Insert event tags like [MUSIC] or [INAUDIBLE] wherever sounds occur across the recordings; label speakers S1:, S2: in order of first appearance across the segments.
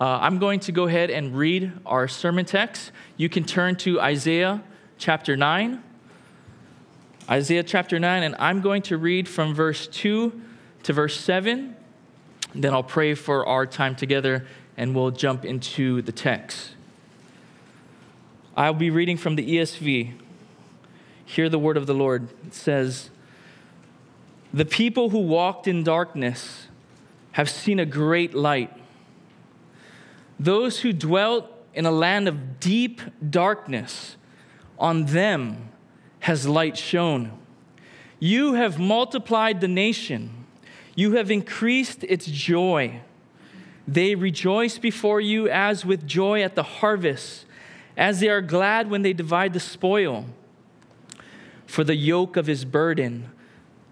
S1: Uh, I'm going to go ahead and read our sermon text. You can turn to Isaiah chapter 9. Isaiah chapter 9, and I'm going to read from verse 2 to verse 7. Then I'll pray for our time together and we'll jump into the text. I'll be reading from the ESV. Hear the word of the Lord. It says, The people who walked in darkness have seen a great light. Those who dwelt in a land of deep darkness, on them has light shone. You have multiplied the nation, you have increased its joy. They rejoice before you as with joy at the harvest, as they are glad when they divide the spoil. For the yoke of his burden,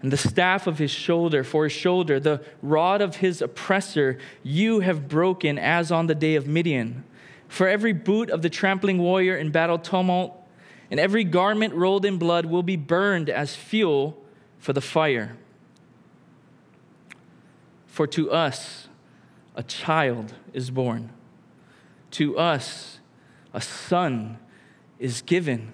S1: and the staff of his shoulder, for his shoulder, the rod of his oppressor, you have broken as on the day of Midian. For every boot of the trampling warrior in battle tumult, and every garment rolled in blood will be burned as fuel for the fire. For to us a child is born, to us a son is given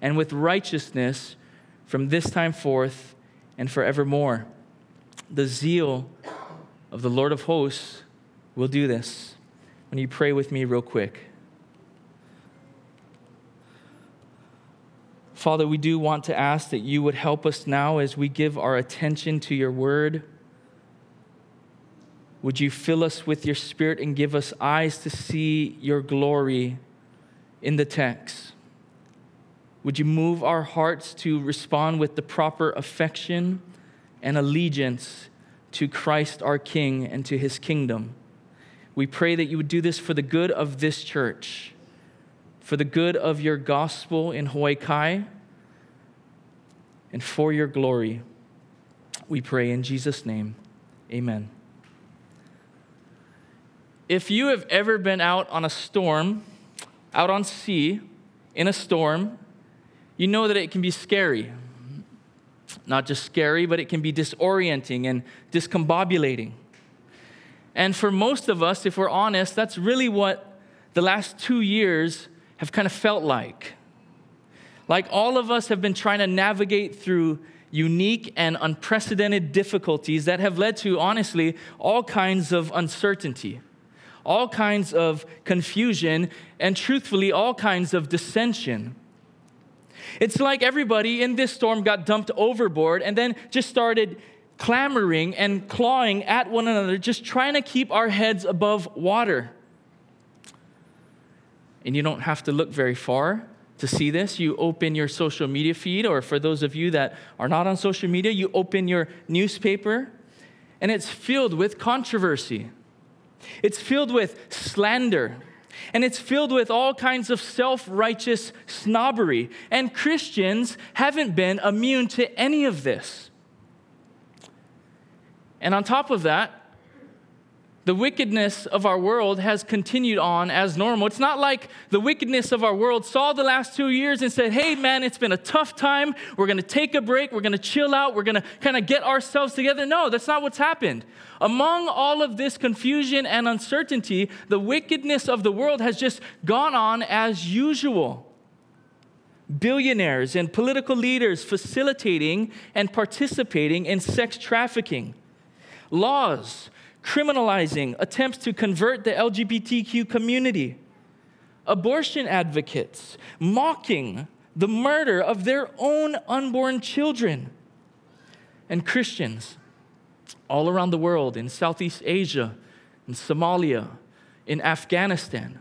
S1: and with righteousness from this time forth and forevermore. The zeal of the Lord of hosts will do this. When you pray with me, real quick. Father, we do want to ask that you would help us now as we give our attention to your word. Would you fill us with your spirit and give us eyes to see your glory in the text? Would you move our hearts to respond with the proper affection and allegiance to Christ our King and to his kingdom? We pray that you would do this for the good of this church, for the good of your gospel in Hawaii Kai, and for your glory. We pray in Jesus' name. Amen. If you have ever been out on a storm, out on sea, in a storm, you know that it can be scary. Not just scary, but it can be disorienting and discombobulating. And for most of us, if we're honest, that's really what the last two years have kind of felt like. Like all of us have been trying to navigate through unique and unprecedented difficulties that have led to, honestly, all kinds of uncertainty, all kinds of confusion, and truthfully, all kinds of dissension. It's like everybody in this storm got dumped overboard and then just started clamoring and clawing at one another, just trying to keep our heads above water. And you don't have to look very far to see this. You open your social media feed, or for those of you that are not on social media, you open your newspaper, and it's filled with controversy. It's filled with slander and it's filled with all kinds of self righteous snobbery. And Christians haven't been immune to any of this. And on top of that, the wickedness of our world has continued on as normal. It's not like the wickedness of our world saw the last two years and said, hey, man, it's been a tough time. We're going to take a break. We're going to chill out. We're going to kind of get ourselves together. No, that's not what's happened. Among all of this confusion and uncertainty, the wickedness of the world has just gone on as usual. Billionaires and political leaders facilitating and participating in sex trafficking. Laws criminalizing attempts to convert the LGBTQ community, abortion advocates mocking the murder of their own unborn children, and Christians all around the world, in Southeast Asia, in Somalia, in Afghanistan,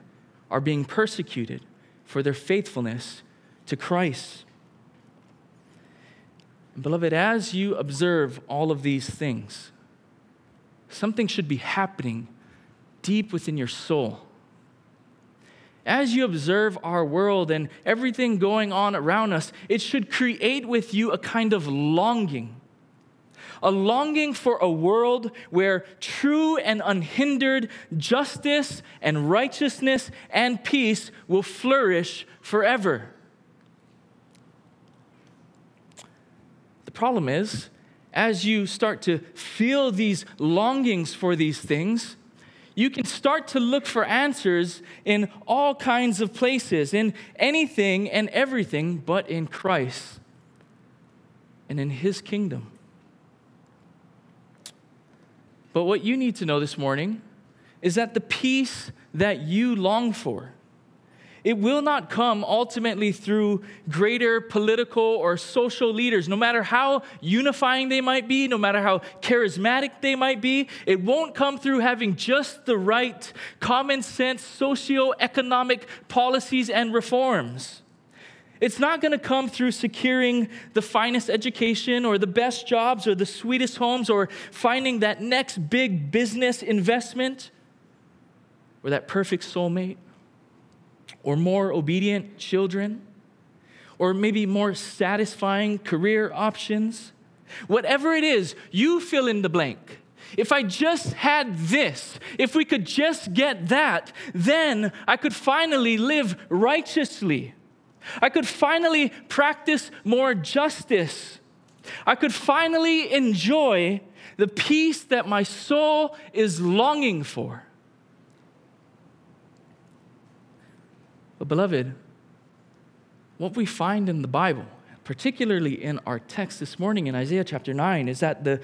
S1: are being persecuted for their faithfulness to Christ. beloved, as you observe all of these things, something should be happening deep within your soul. as you observe our world and everything going on around us, it should create with you a kind of longing. A longing for a world where true and unhindered justice and righteousness and peace will flourish forever. The problem is, as you start to feel these longings for these things, you can start to look for answers in all kinds of places, in anything and everything but in Christ and in His kingdom. But what you need to know this morning is that the peace that you long for, it will not come ultimately through greater political or social leaders, no matter how unifying they might be, no matter how charismatic they might be. It won't come through having just the right common sense socio-economic policies and reforms. It's not going to come through securing the finest education or the best jobs or the sweetest homes or finding that next big business investment or that perfect soulmate or more obedient children, or maybe more satisfying career options. Whatever it is, you fill in the blank. If I just had this, if we could just get that, then I could finally live righteously. I could finally practice more justice. I could finally enjoy the peace that my soul is longing for. But, beloved, what we find in the Bible, particularly in our text this morning in Isaiah chapter 9, is that the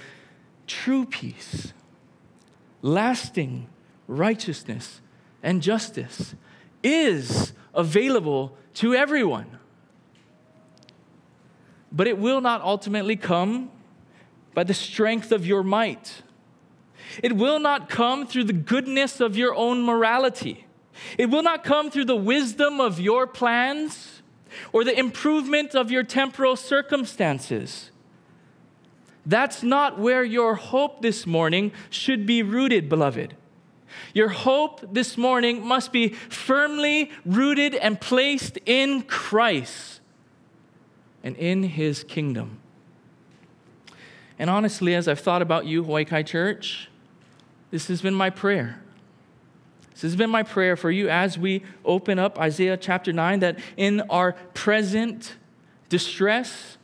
S1: true peace, lasting righteousness, and justice is available to everyone. But it will not ultimately come by the strength of your might. It will not come through the goodness of your own morality. It will not come through the wisdom of your plans or the improvement of your temporal circumstances. That's not where your hope this morning should be rooted, beloved. Your hope this morning must be firmly rooted and placed in Christ and in his kingdom. And honestly, as I've thought about you, Hawaii Kai Church, this has been my prayer. This has been my prayer for you as we open up Isaiah chapter 9 that in our present distress,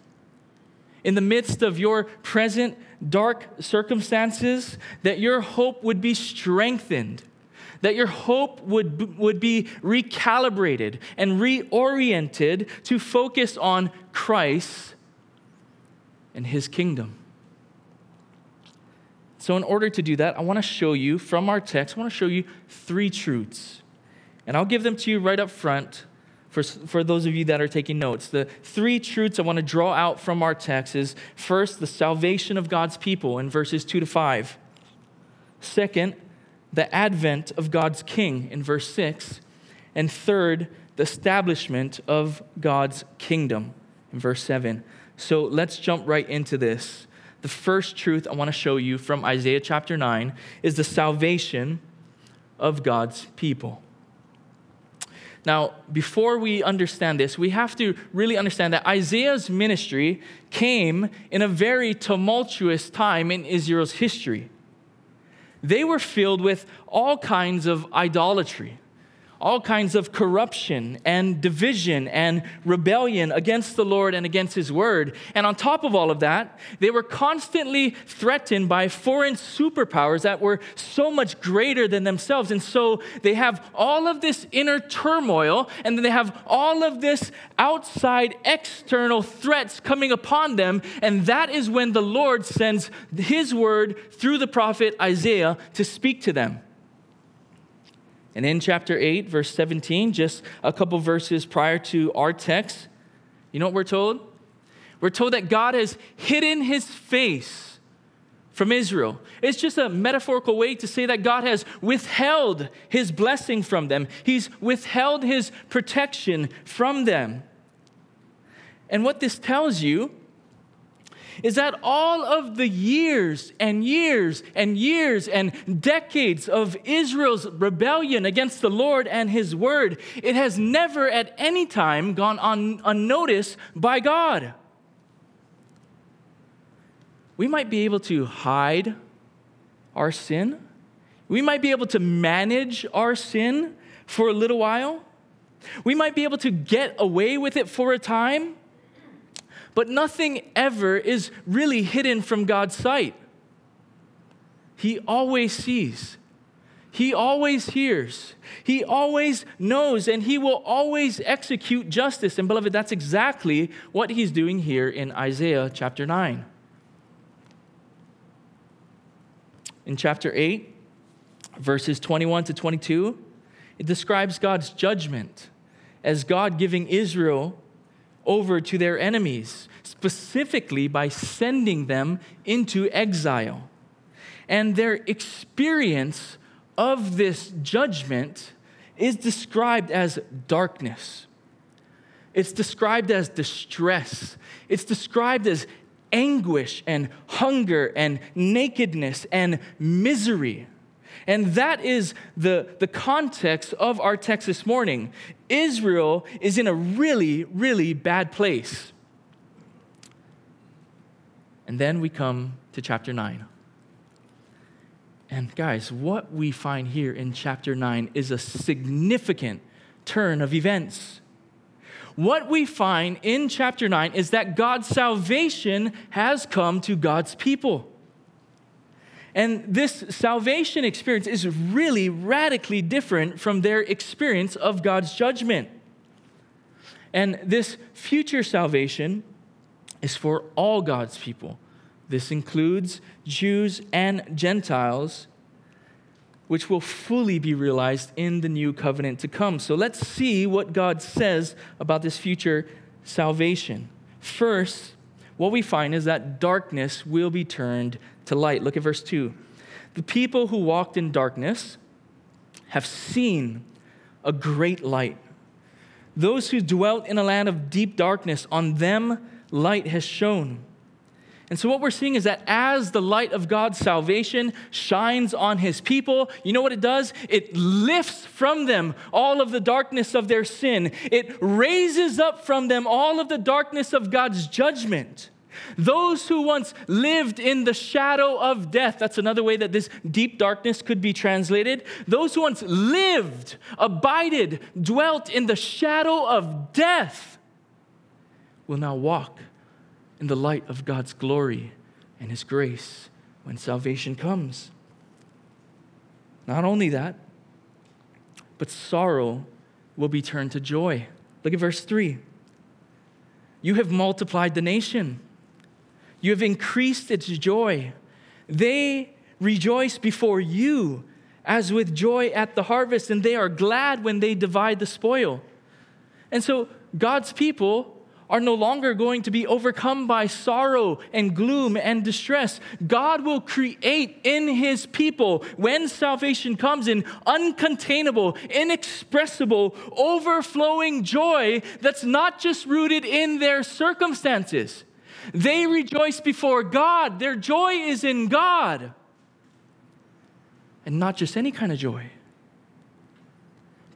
S1: in the midst of your present dark circumstances, that your hope would be strengthened, that your hope would, would be recalibrated and reoriented to focus on Christ and his kingdom. So, in order to do that, I want to show you from our text, I want to show you three truths. And I'll give them to you right up front for, for those of you that are taking notes. The three truths I want to draw out from our text is first, the salvation of God's people in verses 2 to 5. Second, the advent of God's king in verse 6. And third, the establishment of God's kingdom in verse 7. So let's jump right into this the first truth I want to show you from Isaiah chapter 9 is the salvation of God's people. Now, before we understand this, we have to really understand that Isaiah's ministry came in a very tumultuous time in Israel's history. They were filled with all kinds of idolatry all kinds of corruption and division and rebellion against the Lord and against His word. And on top of all of that, they were constantly threatened by foreign superpowers that were so much greater than themselves. And so they have all of this inner turmoil, and then they have all of this outside external threats coming upon them. And that is when the Lord sends His word through the prophet Isaiah to speak to them. And in chapter 8, verse 17, just a couple verses prior to our text, you know what we're told? We're told that God has hidden his face from Israel. It's just a metaphorical way to say that God has withheld his blessing from them, he's withheld his protection from them. And what this tells you is that all of the years and years and years and decades of Israel's rebellion against the Lord and his word, it has never at any time gone un- unnoticed by God. We might be able to hide our sin. We might be able to manage our sin for a little while. We might be able to get away with it for a time. But nothing ever is really hidden from God's sight. He always sees. He always hears. He always knows, and He will always execute justice. And beloved, that's exactly what He's doing here in Isaiah chapter 9. In chapter 8, verses 21 to 22, it describes God's judgment as God giving Israel over to their enemies, specifically by sending them into exile. And their experience of this judgment is described as darkness. It's described as distress. It's described as anguish and hunger and nakedness and misery. And that is the, the context of our text this morning. Israel is in a really, really bad place. And then we come to chapter 9. And guys, what we find here in chapter 9 is a significant turn of events. What we find in chapter 9 is that God's salvation has come to God's people. And this salvation experience is really radically different from their experience of God's judgment. And this future salvation is for all God's people. This includes Jews and Gentiles, which will fully be realized in the new covenant to come. So let's see what God says about this future salvation. First, what we find is that darkness will be turned to light. Look at verse 2. The people who walked in darkness have seen a great light. Those who dwelt in a land of deep darkness, on them light has shone. And so, what we're seeing is that as the light of God's salvation shines on his people, you know what it does? It lifts from them all of the darkness of their sin, it raises up from them all of the darkness of God's judgment. Those who once lived in the shadow of death, that's another way that this deep darkness could be translated. Those who once lived, abided, dwelt in the shadow of death will now walk in the light of God's glory and His grace when salvation comes. Not only that, but sorrow will be turned to joy. Look at verse 3. You have multiplied the nation, you have increased its joy. They rejoice before you as with joy at the harvest, and they are glad when they divide the spoil. And so God's people are no longer going to be overcome by sorrow and gloom and distress. God will create in his people, when salvation comes, an uncontainable, inexpressible, overflowing joy that's not just rooted in their circumstances. They rejoice before God, their joy is in God. And not just any kind of joy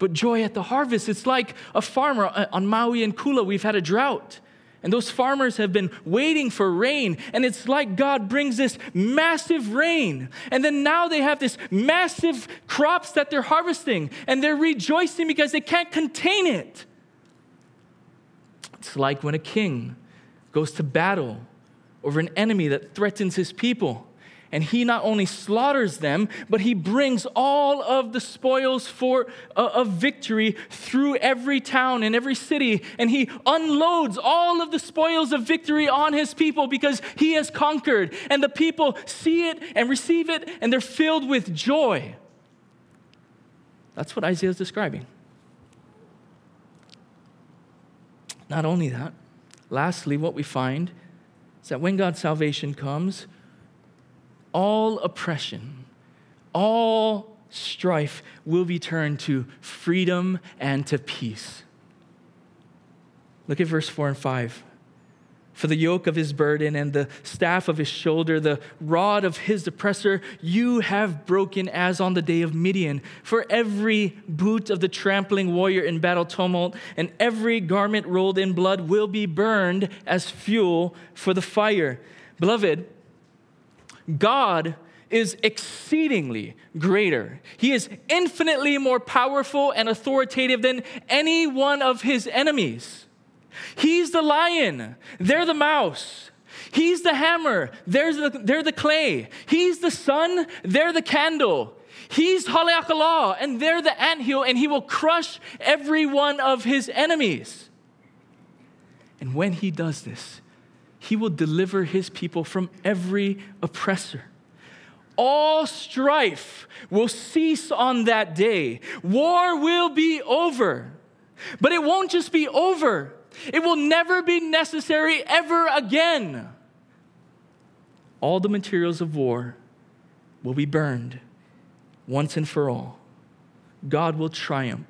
S1: but joy at the harvest. It's like a farmer uh, on Maui and Kula, we've had a drought. And those farmers have been waiting for rain. And it's like God brings this massive rain. And then now they have this massive crops that they're harvesting. And they're rejoicing because they can't contain it. It's like when a king goes to battle over an enemy that threatens his people and he not only slaughters them, but he brings all of the spoils for uh, of victory through every town and every city, and he unloads all of the spoils of victory on his people because he has conquered. And the people see it and receive it, and they're filled with joy. That's what Isaiah is describing. Not only that, lastly, what we find is that when God's salvation comes, all oppression, all strife will be turned to freedom and to peace. Look at verse 4 and 5. For the yoke of his burden and the staff of his shoulder, the rod of his oppressor, you have broken as on the day of Midian. For every boot of the trampling warrior in battle tumult and every garment rolled in blood will be burned as fuel for the fire. Beloved, God is exceedingly greater. He is infinitely more powerful and authoritative than any one of his enemies. He's the lion, they're the mouse. He's the hammer, they're the, they're the clay. He's the sun, they're the candle. He's Haleakala, and they're the anthill, and he will crush every one of his enemies. And when he does this, he will deliver his people from every oppressor. All strife will cease on that day. War will be over. But it won't just be over, it will never be necessary ever again. All the materials of war will be burned once and for all. God will triumph,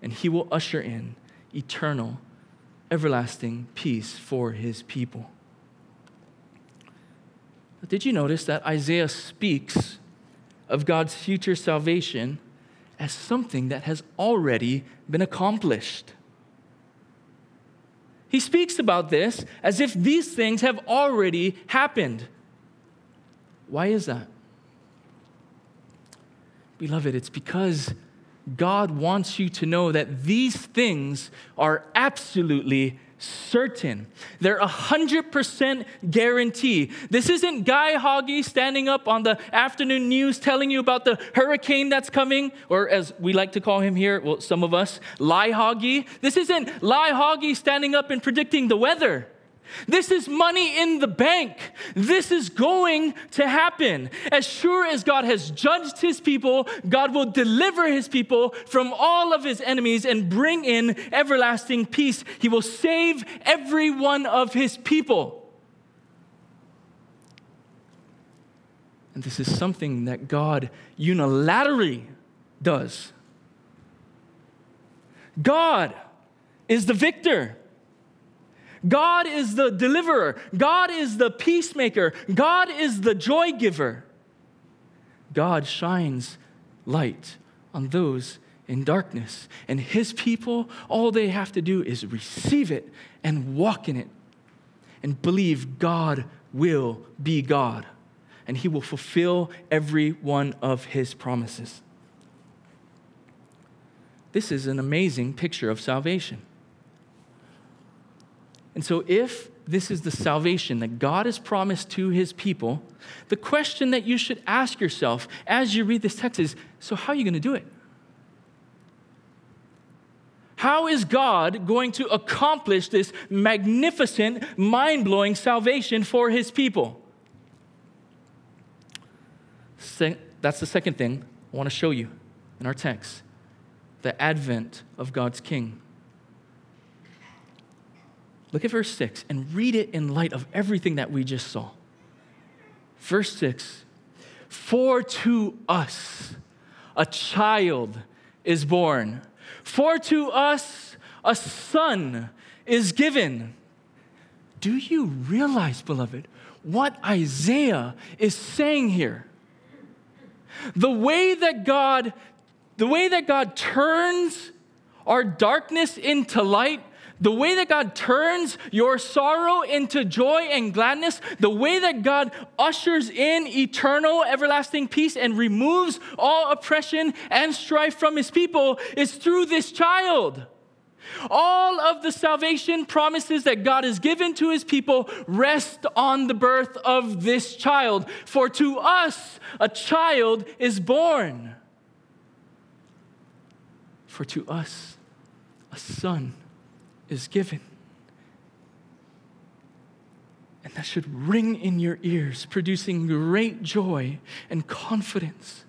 S1: and he will usher in eternal, everlasting peace for his people. But did you notice that Isaiah speaks of God's future salvation as something that has already been accomplished? He speaks about this as if these things have already happened. Why is that? Beloved, it's because God wants you to know that these things are absolutely certain. They're a 100% guarantee. This isn't Guy Hagi standing up on the afternoon news telling you about the hurricane that's coming, or as we like to call him here, well, some of us, Lie Hagi. This isn't Lie Hagi standing up and predicting the weather. This is money in the bank. This is going to happen. As sure as God has judged his people, God will deliver his people from all of his enemies and bring in everlasting peace. He will save every one of his people. And this is something that God unilaterally does. God is the victor. God is the deliverer. God is the peacemaker. God is the joy giver. God shines light on those in darkness. And his people, all they have to do is receive it and walk in it and believe God will be God and he will fulfill every one of his promises. This is an amazing picture of salvation. And so, if this is the salvation that God has promised to his people, the question that you should ask yourself as you read this text is so, how are you going to do it? How is God going to accomplish this magnificent, mind blowing salvation for his people? That's the second thing I want to show you in our text the advent of God's King. Look at verse 6 and read it in light of everything that we just saw. Verse 6 For to us a child is born, for to us a son is given. Do you realize, beloved, what Isaiah is saying here? The way that God the way that God turns our darkness into light the way that God turns your sorrow into joy and gladness, the way that God ushers in eternal, everlasting peace and removes all oppression and strife from his people is through this child. All of the salvation promises that God has given to his people rest on the birth of this child. For to us a child is born. For to us a son is given. And that should ring in your ears, producing great joy and confidence.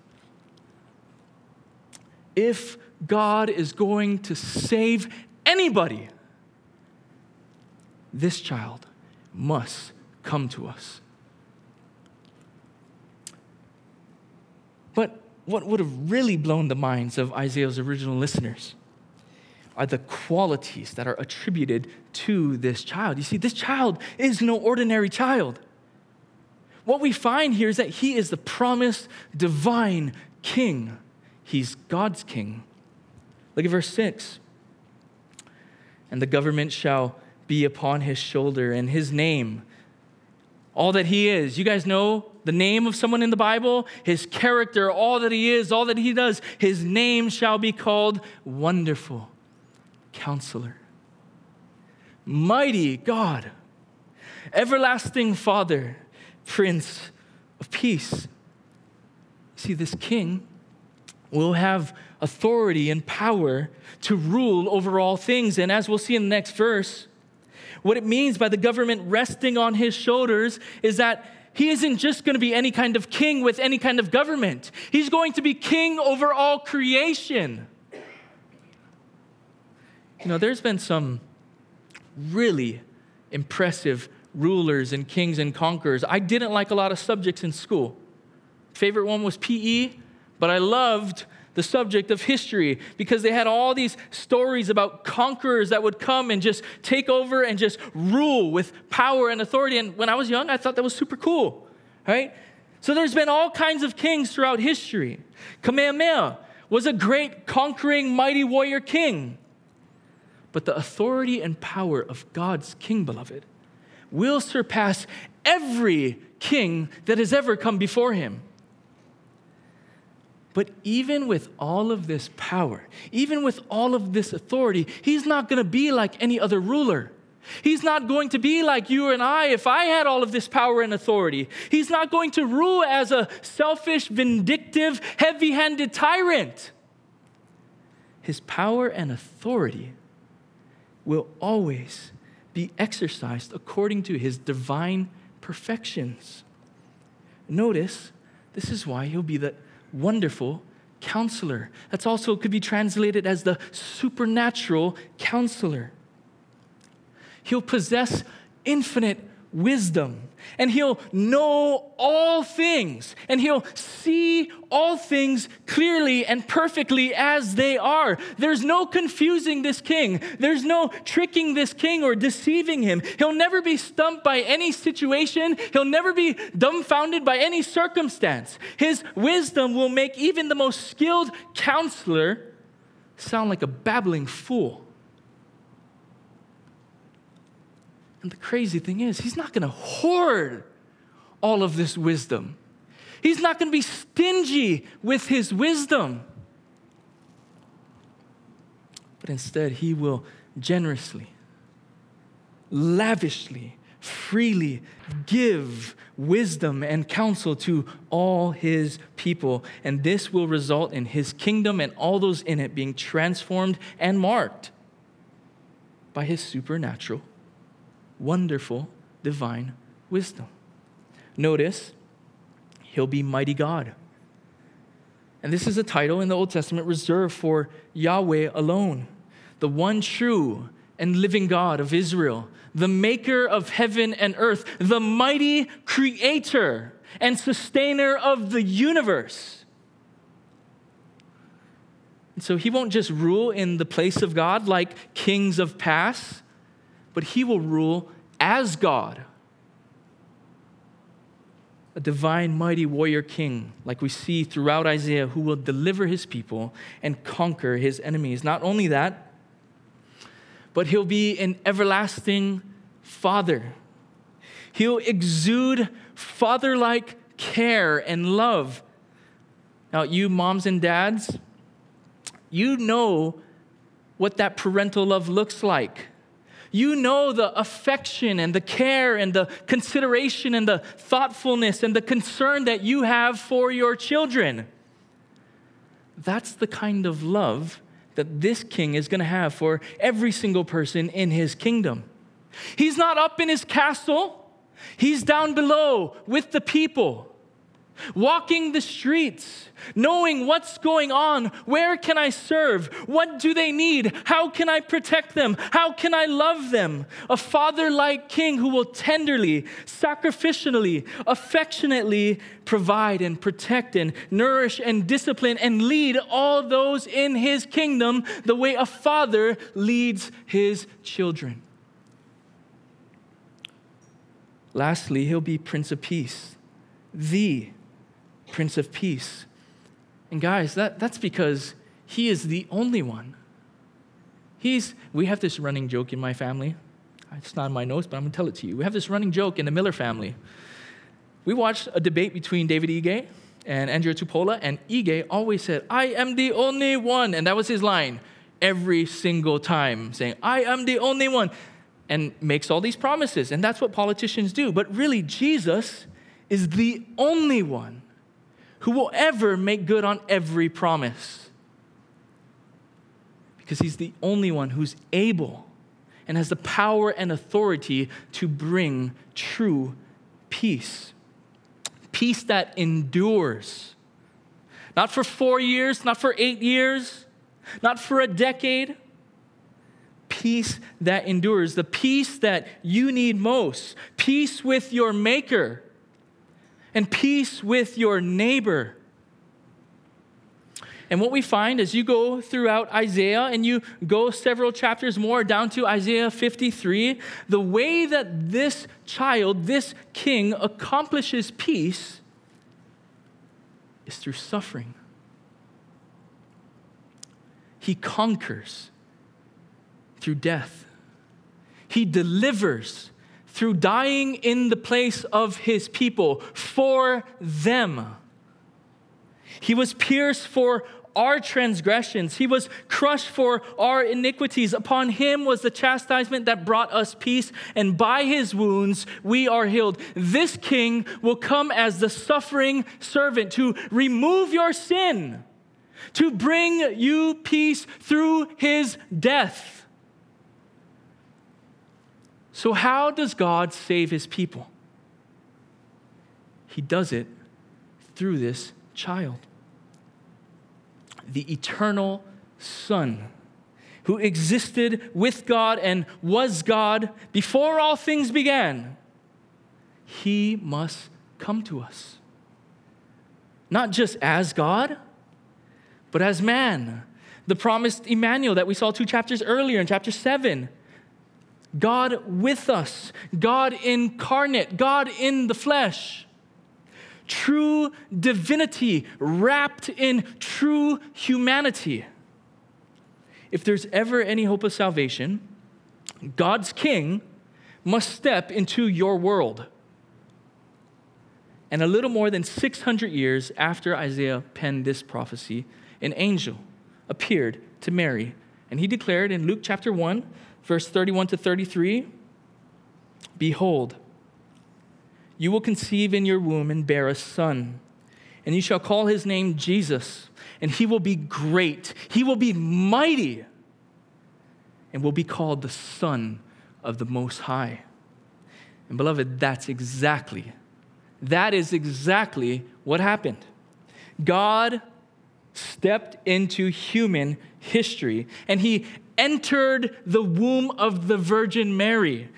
S1: If God is going to save anybody, this child must come to us. But what would have really blown the minds of Isaiah's original listeners are the qualities that are attributed to this child. You see, this child is no ordinary child. What we find here is that he is the promised divine king. He's God's king. Look at verse 6. And the government shall be upon his shoulder, and his name, all that he is. You guys know the name of someone in the Bible, his character, all that he is, all that he does. His name shall be called Wonderful Counselor, Mighty God, Everlasting Father, Prince of Peace. See, this king will have authority and power to rule over all things. And as we'll see in the next verse, what it means by the government resting on his shoulders is that he isn't just going to be any kind of king with any kind of government. He's going to be king over all creation. You know, there's been some really impressive rulers and kings and conquerors. I didn't like a lot of subjects in school. Favorite one was PE, but I loved the subject of history because they had all these stories about conquerors that would come and just take over and just rule with power and authority. And when I was young, I thought that was super cool, right? So there's been all kinds of kings throughout history. Kamehameha was a great conquering mighty warrior king. But the authority and power of God's king, beloved, will surpass every king that has ever come before him. But even with all of this power, even with all of this authority, he's not going to be like any other ruler. He's not going to be like you and I if I had all of this power and authority. He's not going to rule as a selfish, vindictive, heavy handed tyrant. His power and authority will always be exercised according to his divine perfections. Notice, this is why he'll be the wonderful counselor. That's also could be translated as the supernatural counselor. He'll possess infinite wisdom and he'll know all things and he'll see all things clearly and perfectly as they are. There's no confusing this king, there's no tricking this king or deceiving him. He'll never be stumped by any situation, he'll never be dumbfounded by any circumstance. His wisdom will make even the most skilled counselor sound like a babbling fool. And the crazy thing is, he's not going to hoard all of this wisdom. He's not going to be stingy with his wisdom. But instead, he will generously, lavishly, freely give wisdom and counsel to all his people. And this will result in his kingdom and all those in it being transformed and marked by his supernatural wonderful divine wisdom. Notice, he'll be mighty God. And this is a title in the Old Testament reserved for Yahweh alone, the one true and living God of Israel, the maker of heaven and earth, the mighty creator and sustainer of the universe. And so he won't just rule in the place of God like kings of past but he will rule as God. A divine, mighty warrior king, like we see throughout Isaiah, who will deliver his people and conquer his enemies. Not only that, but he'll be an everlasting father. He'll exude father like care and love. Now, you moms and dads, you know what that parental love looks like. You know the affection and the care and the consideration and the thoughtfulness and the concern that you have for your children. That's the kind of love that this king is going to have for every single person in his kingdom. He's not up in his castle, he's down below with the people. Walking the streets, knowing what's going on, where can I serve, what do they need, how can I protect them, how can I love them. A father like king who will tenderly, sacrificially, affectionately provide and protect and nourish and discipline and lead all those in his kingdom the way a father leads his children. Lastly, he'll be Prince of Peace, the Prince of Peace. And guys, that, that's because he is the only one. He's, we have this running joke in my family. It's not in my notes, but I'm going to tell it to you. We have this running joke in the Miller family. We watched a debate between David Ige and Andria Tupola, and Ige always said, I am the only one. And that was his line every single time, saying, I am the only one, and makes all these promises. And that's what politicians do. But really, Jesus is the only one who will ever make good on every promise. Because he's the only one who's able and has the power and authority to bring true peace. Peace that endures. Not for four years, not for eight years, not for a decade. Peace that endures, the peace that you need most. Peace with your Maker and peace with your neighbor. And what we find as you go throughout Isaiah and you go several chapters more down to Isaiah 53, the way that this child, this king, accomplishes peace is through suffering. He conquers through death, he delivers through dying in the place of his people for them. He was pierced for our transgressions. He was crushed for our iniquities. Upon him was the chastisement that brought us peace, and by his wounds we are healed. This king will come as the suffering servant to remove your sin, to bring you peace through his death. So, how does God save his people? He does it through this child, the eternal Son, who existed with God and was God before all things began. He must come to us. Not just as God, but as man. The promised Emmanuel that we saw two chapters earlier in chapter 7 God with us, God incarnate, God in the flesh. True divinity wrapped in true humanity. If there's ever any hope of salvation, God's king must step into your world. And a little more than 600 years after Isaiah penned this prophecy, an angel appeared to Mary. And he declared in Luke chapter 1, verse 31 to 33 Behold, you will conceive in your womb and bear a son, and you shall call his name Jesus, and he will be great, he will be mighty, and will be called the Son of the Most High. And beloved, that's exactly, that is exactly what happened. God stepped into human history and he entered the womb of the Virgin Mary.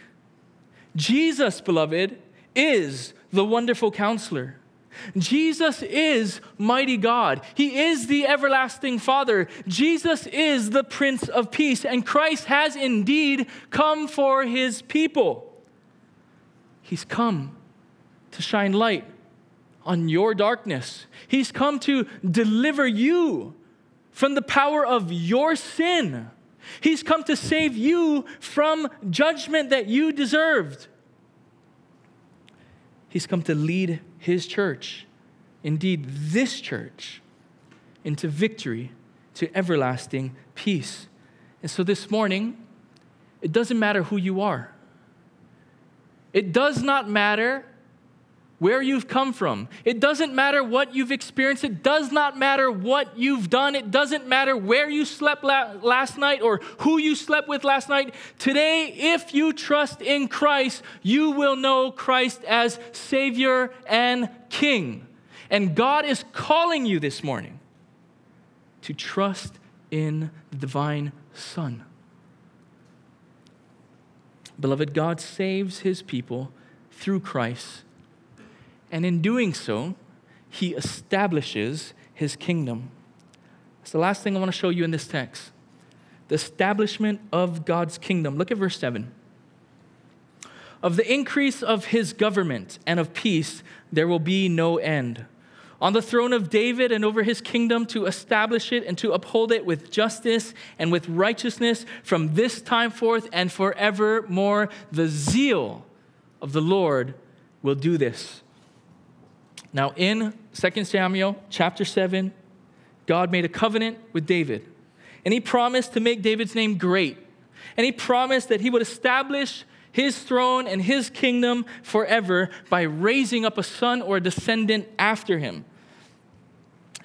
S1: Jesus, beloved, is the wonderful counselor. Jesus is mighty God. He is the everlasting Father. Jesus is the Prince of Peace, and Christ has indeed come for his people. He's come to shine light on your darkness. He's come to deliver you from the power of your sin. He's come to save you from judgment that you deserved. He's come to lead his church, indeed, this church, into victory, to everlasting peace. And so this morning, it doesn't matter who you are. It does not matter where you've come from. It doesn't matter what you've experienced. It does not matter what you've done. It doesn't matter where you slept la- last night or who you slept with last night. Today, if you trust in Christ, you will know Christ as Savior and King. And God is calling you this morning to trust in the divine Son. Beloved, God saves his people through Christ. And in doing so, he establishes his kingdom. It's the last thing I want to show you in this text the establishment of God's kingdom. Look at verse 7. Of the increase of his government and of peace, there will be no end. On the throne of David and over his kingdom to establish it and to uphold it with justice and with righteousness from this time forth and forevermore. The zeal of the Lord will do this. Now, in 2 Samuel chapter 7, God made a covenant with David, and he promised to make David's name great. And he promised that he would establish his throne and his kingdom forever by raising up a son or a descendant after him.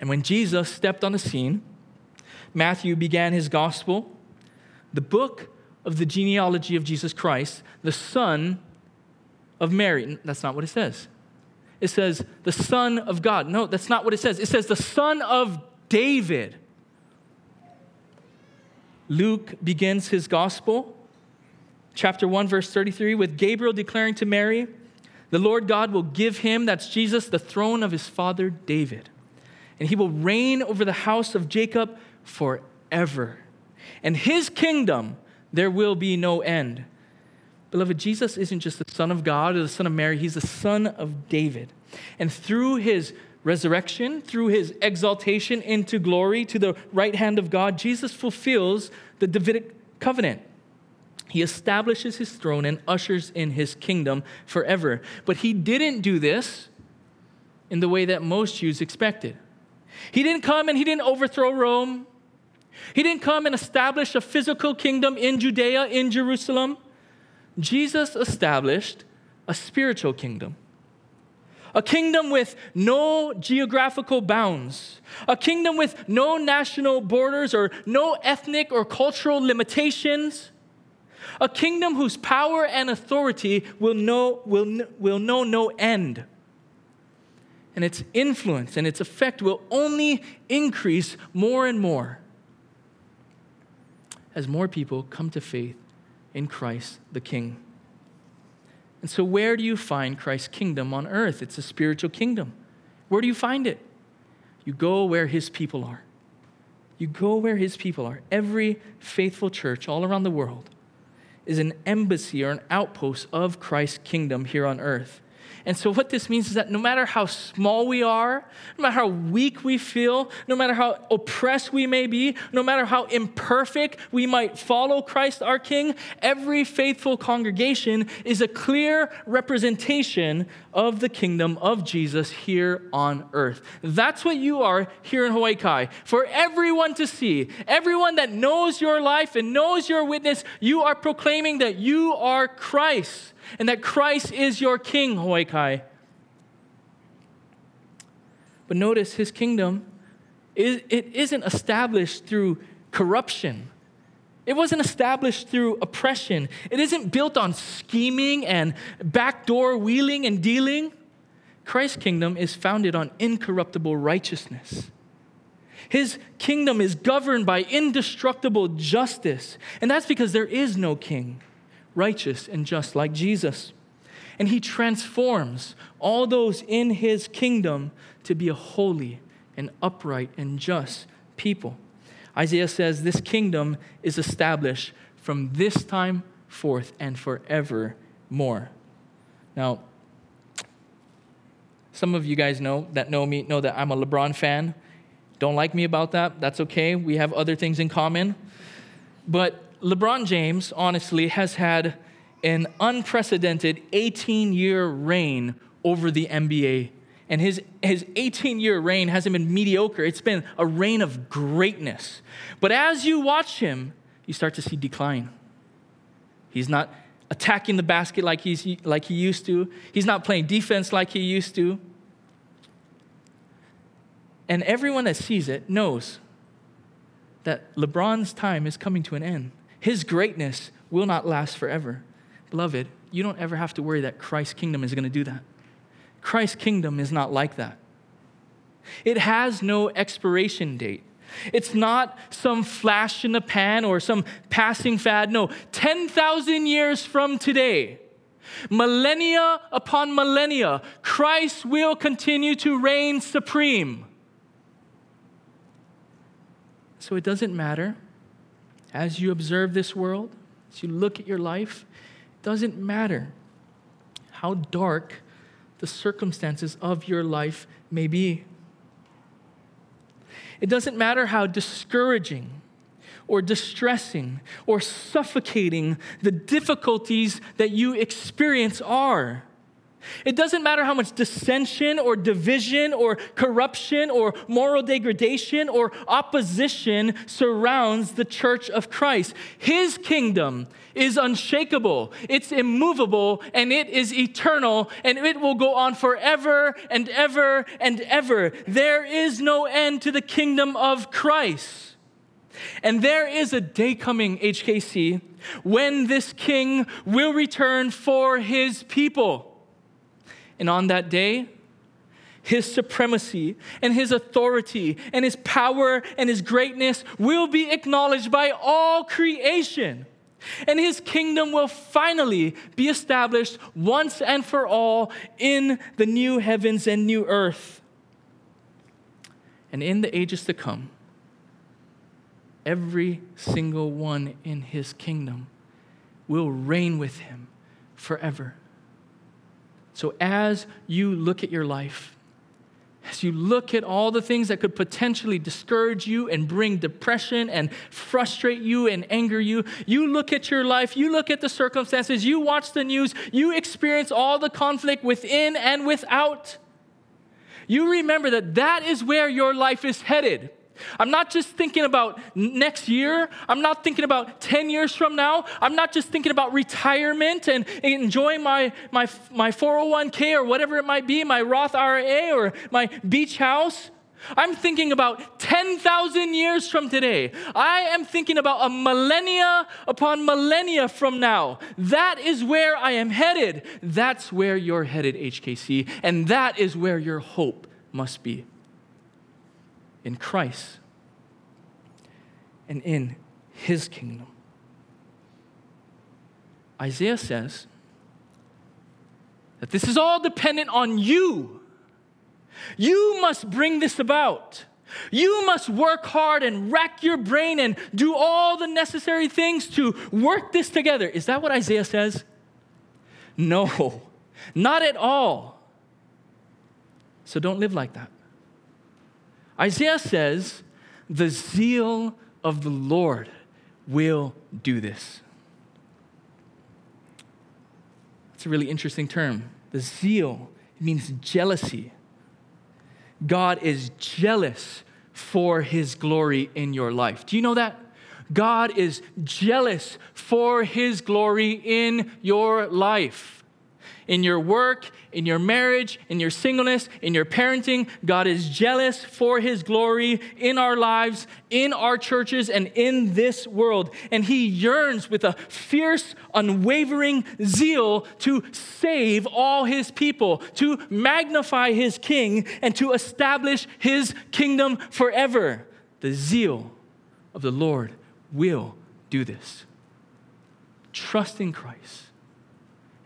S1: And when Jesus stepped on the scene, Matthew began his gospel, the book of the genealogy of Jesus Christ, the son of Mary. That's not what it says. It says the son of God. No, that's not what it says. It says the son of David. Luke begins his gospel, chapter 1, verse 33, with Gabriel declaring to Mary, The Lord God will give him, that's Jesus, the throne of his father David. And he will reign over the house of Jacob forever. And his kingdom, there will be no end. Beloved, Jesus isn't just the Son of God or the Son of Mary, he's the Son of David. And through his resurrection, through his exaltation into glory to the right hand of God, Jesus fulfills the Davidic covenant. He establishes his throne and ushers in his kingdom forever. But he didn't do this in the way that most Jews expected. He didn't come and he didn't overthrow Rome. He didn't come and establish a physical kingdom in Judea, in Jerusalem. Jesus established a spiritual kingdom. A kingdom with no geographical bounds, a kingdom with no national borders or no ethnic or cultural limitations, a kingdom whose power and authority will know, will, will know no end. And its influence and its effect will only increase more and more as more people come to faith in Christ the King. And so, where do you find Christ's kingdom on earth? It's a spiritual kingdom. Where do you find it? You go where his people are. You go where his people are. Every faithful church all around the world is an embassy or an outpost of Christ's kingdom here on earth. And so, what this means is that no matter how small we are, no matter how weak we feel, no matter how oppressed we may be, no matter how imperfect we might follow Christ our King, every faithful congregation is a clear representation of the kingdom of Jesus here on earth. That's what you are here in Hawaii Kai. For everyone to see, everyone that knows your life and knows your witness, you are proclaiming that you are Christ and that Christ is your king, Hawaii Kai. But notice his kingdom, it isn't established through corruption. It wasn't established through oppression. It isn't built on scheming and backdoor wheeling and dealing. Christ's kingdom is founded on incorruptible righteousness. His kingdom is governed by indestructible justice. And that's because there is no king righteous and just like Jesus. And he transforms all those in his kingdom to be a holy and upright and just people. Isaiah says this kingdom is established from this time forth and forevermore. Now, some of you guys know that know me know that I'm a LeBron fan. Don't like me about that. That's okay. We have other things in common. But LeBron James, honestly, has had an unprecedented 18 year reign over the NBA. And his, his 18 year reign hasn't been mediocre, it's been a reign of greatness. But as you watch him, you start to see decline. He's not attacking the basket like, he's, like he used to, he's not playing defense like he used to. And everyone that sees it knows that LeBron's time is coming to an end. His greatness will not last forever. Beloved, you don't ever have to worry that Christ's kingdom is going to do that. Christ's kingdom is not like that. It has no expiration date. It's not some flash in the pan or some passing fad. No, 10,000 years from today, millennia upon millennia, Christ will continue to reign supreme. So it doesn't matter as you observe this world, as you look at your life, it doesn't matter how dark the circumstances of your life may be. It doesn't matter how discouraging or distressing or suffocating the difficulties that you experience are. It doesn't matter how much dissension or division or corruption or moral degradation or opposition surrounds the church of Christ. His kingdom is unshakable, it's immovable, and it is eternal, and it will go on forever and ever and ever. There is no end to the kingdom of Christ. And there is a day coming, HKC, when this king will return for his people. And on that day, his supremacy and his authority and his power and his greatness will be acknowledged by all creation. And his kingdom will finally be established once and for all in the new heavens and new earth. And in the ages to come, every single one in his kingdom will reign with him forever. So, as you look at your life, as you look at all the things that could potentially discourage you and bring depression and frustrate you and anger you, you look at your life, you look at the circumstances, you watch the news, you experience all the conflict within and without. You remember that that is where your life is headed. I'm not just thinking about next year. I'm not thinking about 10 years from now. I'm not just thinking about retirement and enjoying my, my, my 401k or whatever it might be, my Roth IRA or my beach house. I'm thinking about 10,000 years from today. I am thinking about a millennia upon millennia from now. That is where I am headed. That's where you're headed, HKC, and that is where your hope must be in Christ and in his kingdom. Isaiah says that this is all dependent on you. You must bring this about. You must work hard and rack your brain and do all the necessary things to work this together. Is that what Isaiah says? No, [LAUGHS] not at all. So don't live like that. Isaiah says, the zeal of the Lord will do this. It's a really interesting term. The zeal it means jealousy. God is jealous for his glory in your life. Do you know that? God is jealous for his glory in your life in your work, in your marriage, in your singleness, in your parenting. God is jealous for his glory in our lives, in our churches, and in this world. And he yearns with a fierce, unwavering zeal to save all his people, to magnify his king, and to establish his kingdom forever. The zeal of the Lord will do this. Trust in Christ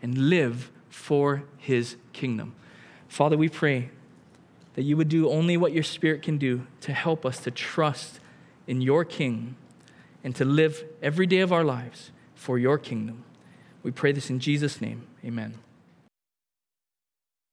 S1: and live for his kingdom. Father, we pray that you would do only what your spirit can do to help us to trust in your king and to live every day of our lives for your kingdom. We pray this in Jesus' name. Amen.